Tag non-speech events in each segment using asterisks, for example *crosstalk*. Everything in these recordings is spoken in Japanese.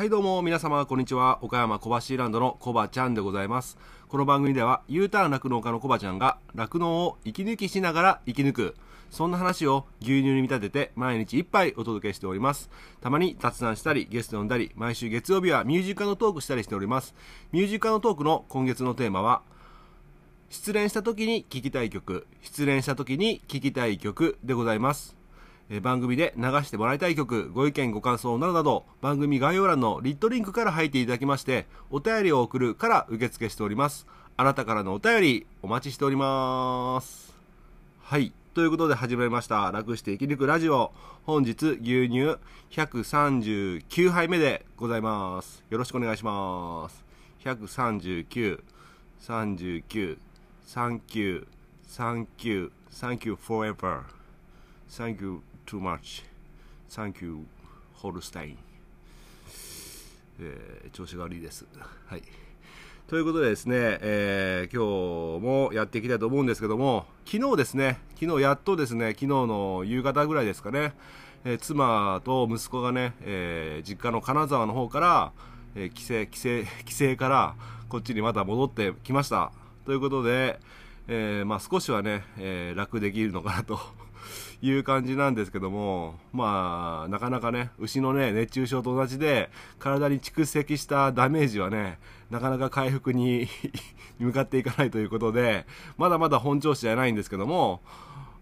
はいどうも皆様こんにちは。岡山小橋ランドのコバちゃんでございます。この番組では U ターン酪農家のコバちゃんが酪農を息抜きしながら生き抜く。そんな話を牛乳に見立てて毎日一杯お届けしております。たまに雑談したりゲスト呼んだり毎週月曜日はミュージカルのトークしたりしております。ミュージカルのトークの今月のテーマは失恋した時に聴きたい曲。失恋した時に聴きたい曲でございます。え番組で流してもらいたい曲、ご意見ご感想などなど、番組概要欄のリットリンクから入っていただきまして、お便りを送るから受付しております。あなたからのお便り、お待ちしております。はい。ということで始まりました。楽して生き抜くラジオ。本日、牛乳139杯目でございます。よろしくお願いします。139、39、39、39、Thank you forever. Thank you too much. Thank you, Holstein. えー調子が悪いです。はい。ということでですね、えー今日もやっていきたいと思うんですけども、昨日ですね、昨日やっとですね、昨日の夕方ぐらいですかね、えー妻と息子がね、えー実家の金沢の方から、えー帰省、帰省、帰省からこっちにまた戻ってきました。ということで、えーまあ少しはね、えー楽できるのかなという感じなんですけども、まあ、なかなかね、牛のね、熱中症と同じで、体に蓄積したダメージはね、なかなか回復に *laughs* 向かっていかないということで、まだまだ本調子じゃないんですけども、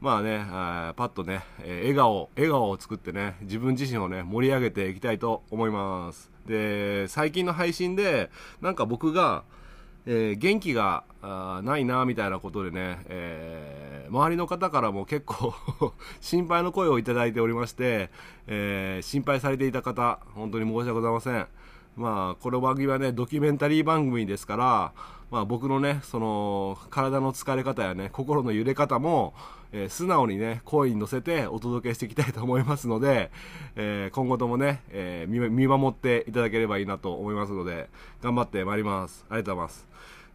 まあね、あパッとね、えー笑顔、笑顔を作ってね、自分自身をね、盛り上げていきたいと思います。で、最近の配信で、なんか僕が、えー元気がないなみたいなことでね、えー周りの方からも結構 *laughs* 心配の声をいただいておりまして、えー心配されていた方本当に申し訳ございません。まあこの番組はねドキュメンタリー番組ですからまあ僕のねその体の疲れ方やね心の揺れ方も、えー素直にね声に乗せてお届けしていきたいと思いますので、えー今後ともね、えー見守っていただければいいなと思いますので頑張ってまいります。ありがとうございます。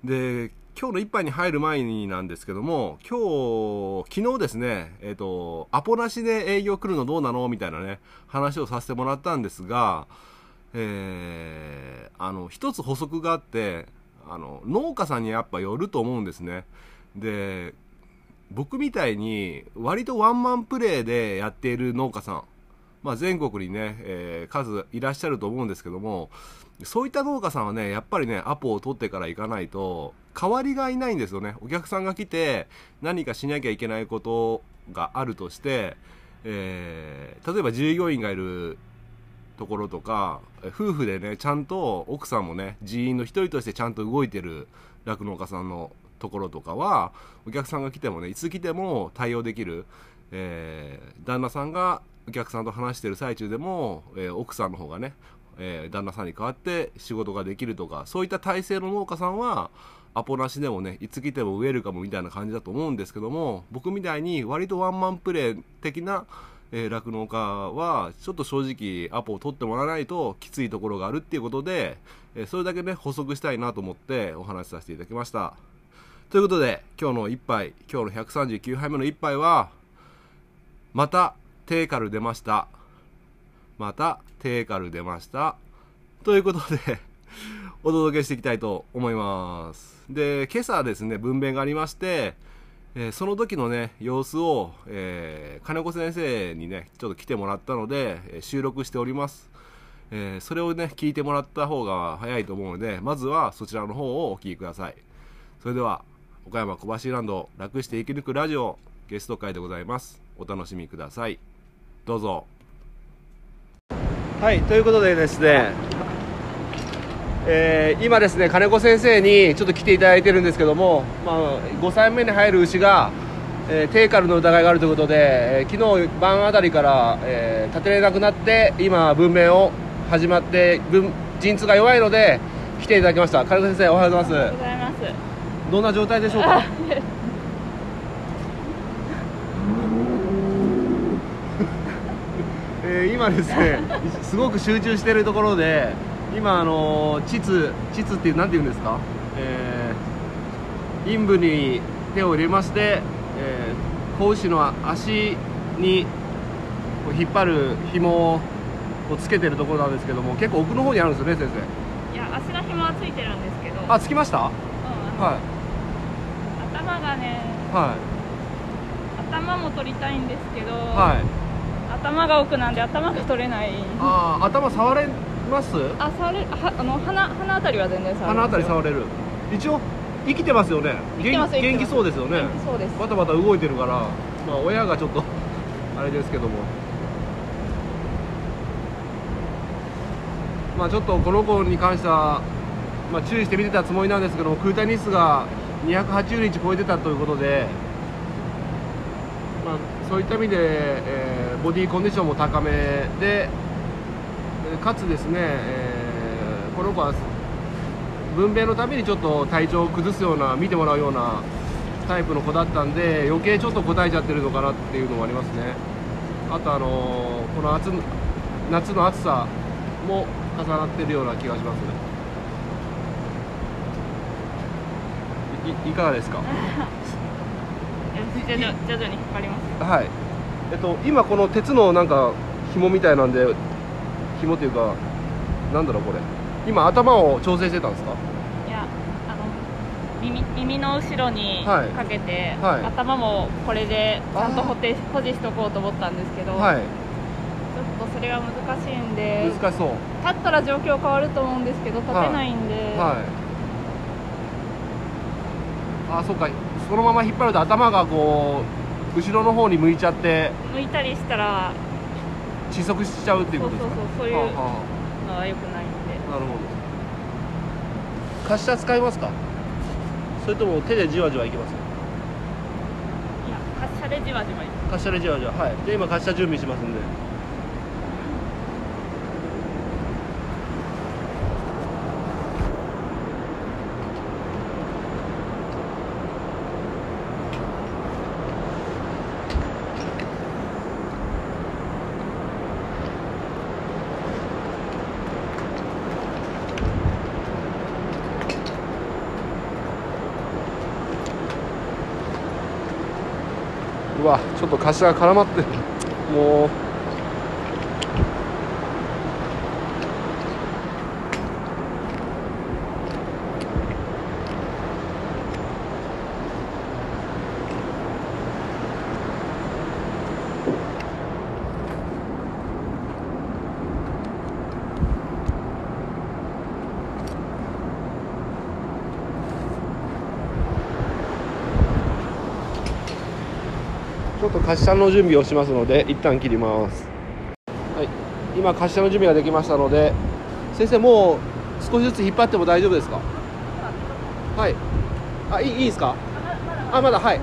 で今日の一杯に入る前になんですけども今日昨日ですねえっ、とアポなしで営業来るのどうなのみたいなね話をさせてもらったんですがえーあの一つ補足があってあの農家さんにやっぱよると思うんですね。で僕みたいに割とワンマンプレーでやっている農家さん。まあ、全国にね、えー数いらっしゃると思うんですけどもそういった農家さんはねやっぱりねアポを取ってから行かないと代わりがいないんですよね。お客さんが来て何かしなきゃいけないことがあるとして、えー例えば従業員がいるところとか夫婦でねちゃんと奥さんもね人員の一人としてちゃんと動いてる酪農家さんのところとかはお客さんが来てもねいつ来ても対応できる、えー旦那さんがお客さんと話してる最中でも、えー奥さんの方がね、えー旦那さんに代わって仕事ができるとかそういった体制の農家さんはアポなしでもねいつ来てもウェルカムみたいな感じだと思うんですけども僕みたいに割とワンマンプレー的なえ酪農家はちょっと正直アポを取ってもらわないときついところがあるっていうことで、えーそれだけね補足したいなと思ってお話しさせていただきました。ということで今日の一杯今日の139杯目の一杯はまたテーカル出ました。またテーカル出ました。ということでお届けしていきたいと思います。で今朝ですね分娩がありましてえーその時のね様子を、えー金子先生にねちょっと来てもらったので、えー収録しております、えそれをね聞いてもらった方が早いと思うのでまずはそちらの方をお聞きください。それでは岡山小橋ランド楽して生き抜くラジオゲスト会でございます。お楽しみください。どうぞ。はいということでですねえー今ですね金子先生にちょっと来ていただいてるんですけども、まあ、5歳目に入る牛が、えーテーカルの疑いがあるということで、えー昨日晩あたりから、えー立てれなくなって今分娩を始まって分陣痛が弱いので来ていただきました。金子先生おはようございまございます。すどんな状態でしょうか？*laughs* えー今ですねすごく集中しているところで今あの膣膣っていうなんて言うんですか、えー陰部に手を入れまして、えー子牛の足にこう引っ張る紐ををつけてるところなんですけども結構奥の方にあるんですよね先いや足の紐はついてるんですけど。生あつきました？はうん。あの頭がねい。は頭も取りたいんですけど、いはい。頭が奥なんで頭が取れない。ああ頭触れます？あ触れはあの鼻鼻あたりは全然触れ鼻あたり触れれる。一応生きてますよね。生きてます元元気そうですよね。そうです。バタバタ動いてるから。まあ親がちょっとあれですけども。まあちょっとこの子に関しては、まあ、注意して見てたつもりなんですけども空体日数が280日超えてたということで、まあ、そういった意味で、えーボディコンディションも高めでえーかつですね、えーこの子は分娩のためにちょっと体調を崩すような見てもらうようなタイプの子だったんで余計ちょっと答えちゃってるのかなっていうのもありますね。あとあのーこの暑夏の暑さも重なってるような気がしますね。いいかがですか？徐々徐々に引っ張りますはい。えっと今この鉄のなんか紐みたいなんで紐っていうかなんだろうこれ。今頭を調整してたんですか？いやあの耳耳の後ろにはい。かけて、はい。頭もこれでちゃんとあー。保定保持しとこうと思ったんですけど、はい。ちょっとそれが難しいんで難しそう。立ったら状況変わると思うんですけど立てないんで、はい。あそうか。そのまま引っ張ると頭がこう後ろの方に向いちゃって。向いたりしたら窒息しちゃうっていうことですか？そうそうそうそういうのは良くないんで。あなるほど。滑車使いますか？それとも手でじわじわいきます？いや滑車でじわじわいく滑車でじわじわ。はい。じゃあ今滑車準備しますんでばちょっと滑車が絡まってもう。っと滑車の準備をしますので一旦切ります。はい。今滑車の準備ができましたので先生もう少しずつ引っ張っても大丈夫ですか？はい。あいいいいですか？あまだはい。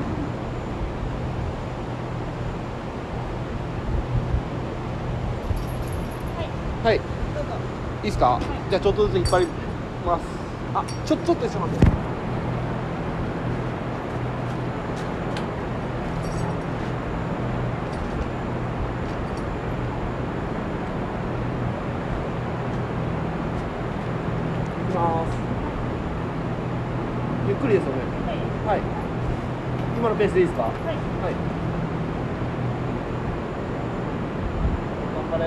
はい。い。いですか、じゃあちょっとずつ引っ張ります。あちょちょっとすいませんいきますゆっくりですよねはい今のペースでいいですか？はい。頑張れ。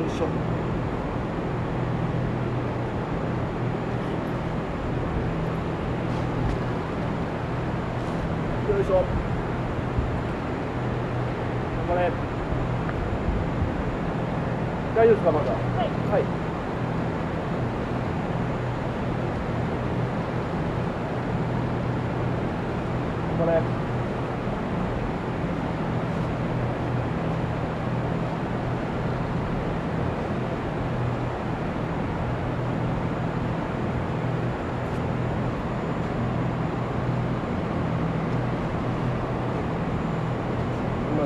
よいしょ。よいしょ。頑張れ。大丈夫ですかまだはいはい頑張れ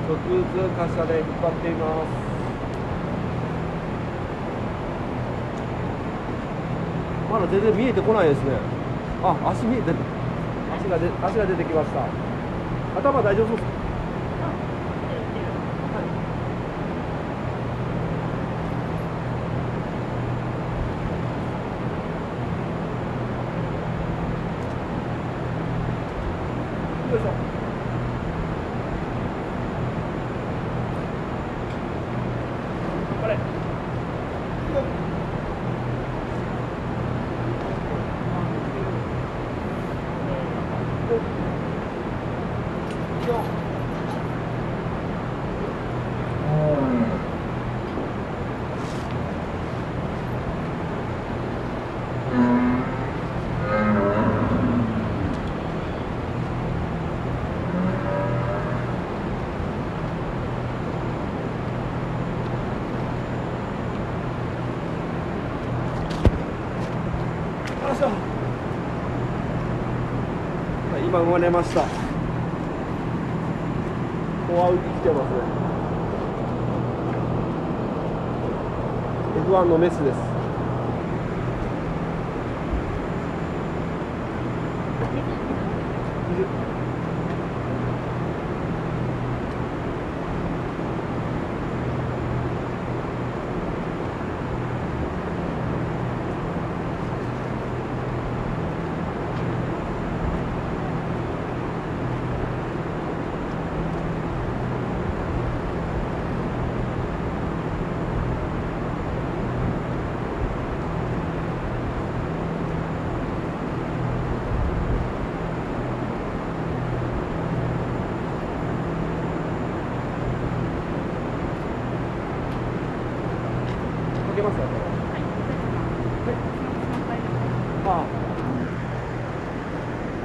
ちょっとずつ滑車で引っ張っています。まだ全然見えてこないですね。あ足見えてる。足がで足が出てきました。頭大丈夫そうですかよいしょ今生まれました。ここは浮き来てますね。F1 のメスです。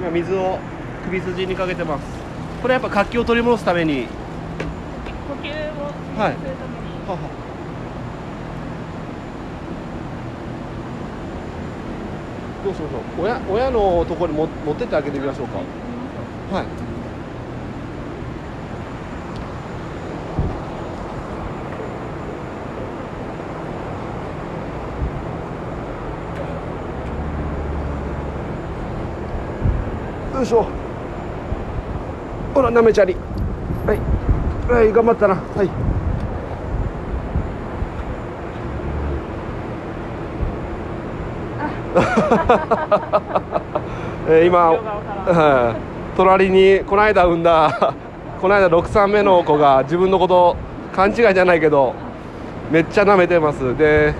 今水を首筋にかけてます。これやっぱ活気を取り戻すために。呼吸をはいするために、ははどうしましょう？親親のところにも持ってってあげてみましょうか。はいよいしょ。ほらなめちゃり。はい。はい頑張ったな。はい。*laughs* えー今はい。隣にこの間産んだ *laughs* この間6産目の子が自分のこと勘違いじゃないけどめっちゃ舐めてます。で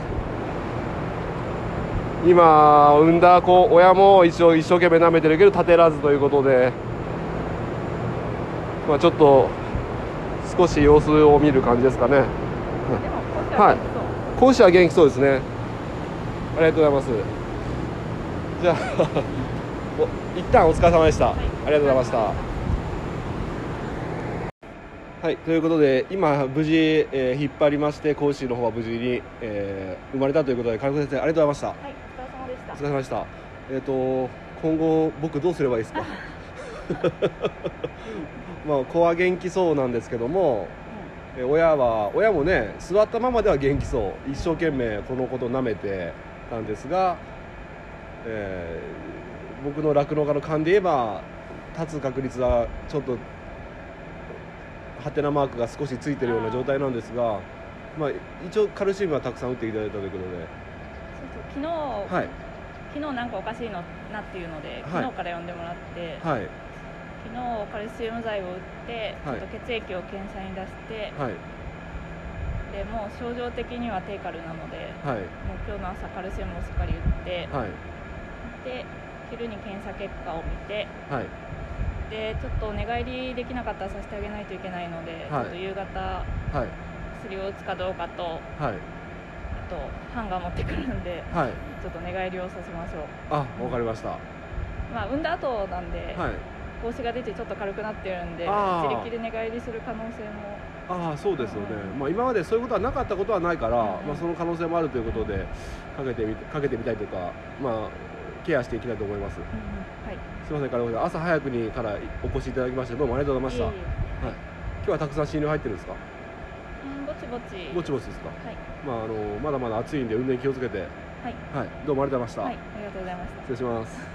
今産んだ子親も一生一生懸命舐めてるけど立てらずということで、まあ、ちょっと少し様子を見る感じですかね。ははい。講師は元気そうですね。ありがとうございます。じゃあ *laughs* お一旦お疲れ様でした、い。ありがとうございました。はいということで今無事、えー引っ張りまして講師の方は無事に、えー生まれたということで金子先生ありがとうございました。はい。お疲れ様でした。えっ、と今後僕どうすればいいですか？*laughs* まあ子は元気そうなんですけどもえ親は親もね座ったままでは元気そう。一生懸命このことを舐めてたんですが、えー僕の酪農家の勘で言えば立つ確率はちょっとハテナマークが少しついてるような状態なんですが、まあ、一応カルシウムはたくさん打っていただいたということで。そうそう昨日、はい昨日なんかおかしいのなっていうのではい。昨日から呼んでもらって、はい。昨日カルシウム剤を打って、はい。ちょっと血液を検査に出して、はい。でもう症状的には低カルなのではい。もう今日の朝カルシウムをしっかり打って、はい。で昼に検査結果を見てはい。でちょっとお寝返りできなかったらさせてあげないといけないので、はい。ちょっと夕方はい。薬を打つかどうかとはい。あとハンガー持ってくるんではいちょっと寝返りをさせましょう。あわかりました。はまあ産んだ後なんで、い。格子が出てちょっと軽くなってるんで自力で寝返りする可能性も。ああそうですよね、うん。まあ、今までそういうことはなかったことはないから、うん。まあ、その可能性もあるということでかけてみかけてみたいというか、まあ、ケアしていきたいと思います。うんはい。すみません金子さん。朝早くにからお越しいただきましてどうもありがとうございました。はい、今日はたくさん診療入ってるんですか？うんぼちぼち。ぼちぼちですか、はい。まあ、あのまだまだ暑いんで運転気をつけて、はい。はい、どうもありがとうございました、はい。ありがとうございました。失礼します。*laughs*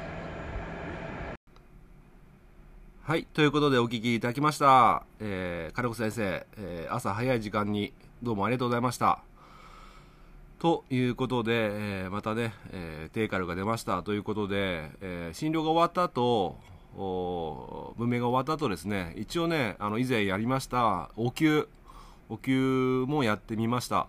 はい。ということでお聞きいただきました、えー、金子先生、えー朝早い時間にどうもありがとうございました。ということで、えーまたね、えー、テーカルが出ました。ということで、えー診療が終わった後お文明が終わった後ですね。一応ねあの以前やりました。お灸。お灸もやってみました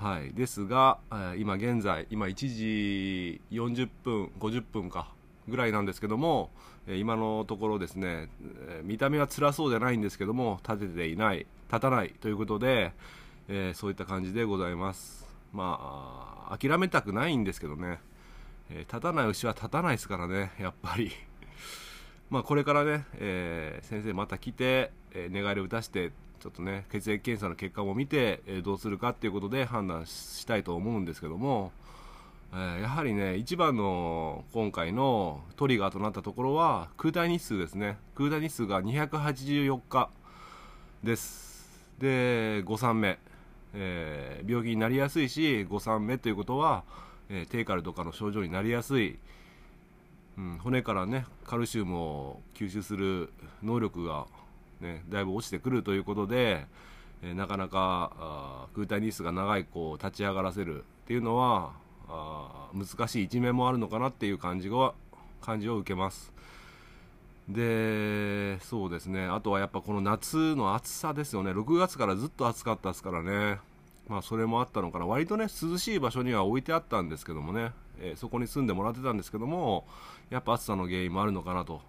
はい。ですが、え今現在今1時40分50分かぐらいなんですけども、え今のところですね、え見た目は辛そうじゃないんですけども立てていない立たないということで、えそういった感じでございます。まあ諦めたくないんですけどね、え立たない牛は立たないですからねやっぱり。*laughs* まあこれからね、えー、先生また来て、えー、寝返りを打たしてちょっとね血液検査の結果も見て、え、どうするかっていうことで判断したいと思うんですけども、え、やはりね一番の今回のトリガーとなったところは空体日数ですね。空体日数が284日です。で5産目、えー、病気になりやすいし5産目ということは、えー、低カルとかの症状になりやすい。うん、骨からねカルシウムを吸収する能力が、ね、だいぶ落ちてくるということで、えー、なかなかあ空体日数が長い子を立ち上がらせるっていうのはあ難しい一面もあるのかなっていう感じが感じを受けます。でそうですね。あとはやっぱこの夏の暑さですよね。6月からずっと暑かったですからね。まあそれもあったのかな。割とね涼しい場所には置いてあったんですけどもね。えー、そこに住んでもらってたんですけどもやっぱ暑さの原因もあるのかなと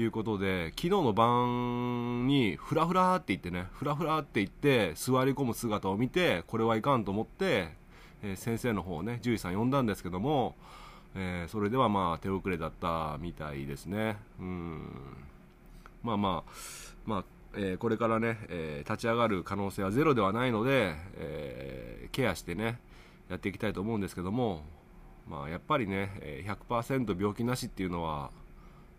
いうことで昨日の晩にフラフラって言ってねフラフラって言って座り込む姿を見てこれはいかんと思って、えー、先生の方をね獣医さん呼んだんですけども、えー、それではまあ手遅れだったみたいですね。うん。まあまあまあえー、これからね、えー、立ち上がる可能性はゼロではないので、えー、ケアしてねやっていきたいと思うんですけどもまあ、やっぱりね100%病気なしっていうのは、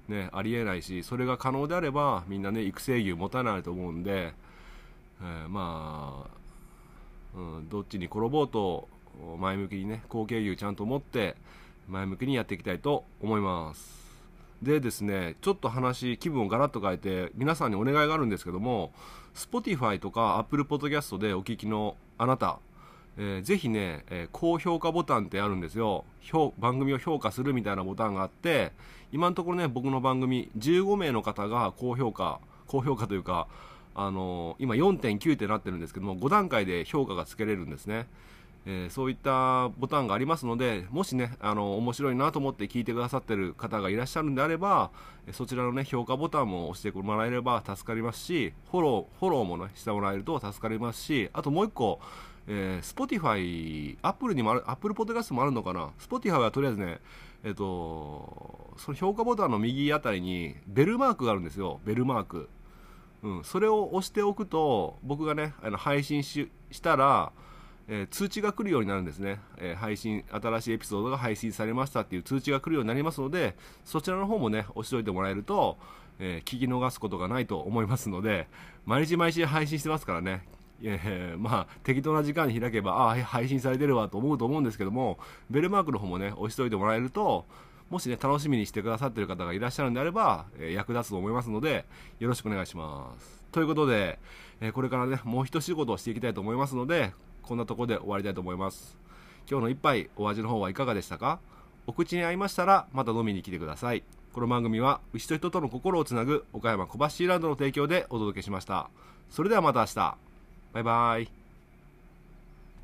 ね、ありえないしそれが可能であればみんなね育成牛持たないと思うんで、えー、まあ、うん、どっちに転ぼうと前向きにね後継牛ちゃんと持って前向きにやっていきたいと思います。でですねちょっと話気分をガラッと変えて皆さんにお願いがあるんですけども Spotify とか Apple Podcast でお聞きのあなたえー、ぜひね、えー、高評価ボタンってあるんですよ。番組を評価するみたいなボタンがあって今のところね僕の番組15名の方が高評価高評価というかあのー、今4.9ってなってるんですけども5段階で評価がつけれるんですね、えー、そういったボタンがありますのでもしねあの面白いなと思って聞いてくださってる方がいらっしゃるんであればそちらのね評価ボタンも押してもらえれば助かりますしフォローフォローもねしてもらえると助かりますしあともう一個えー、Spotify、Apple にもある、Apple Podcast もあるのかな ?Spotify はとりあえずね、えっ、と、その評価ボタンの右あたりにベルマークがあるんですよ。ベルマーク。うん、それを押しておくと、僕がね、あの配信ししたら、えー、通知が来るようになるんですね、えー、配信、新しいエピソードが配信されましたっていう通知が来るようになりますので、そちらの方もね、押しておいてもらえると、えー、聞き逃すことがないと思いますので、毎日毎日配信してますからね、えー、まあ適当な時間に開けばああ配信されてるわと思うと思うんですけどもベルマークの方もね押しておいてもらえるともしね楽しみにしてくださってる方がいらっしゃるんであれば、えー、役立つと思いますのでよろしくお願いします。ということで、えー、これからねもう一仕事をしていきたいと思いますのでこんなとこで終わりたいと思います。今日の一杯お味の方はいかがでしたか？お口に合いましたらまた飲みに来てください。この番組は牛と人との心をつなぐ岡山小橋ランドの提供でお届けしました。それではまた明日。バイバイ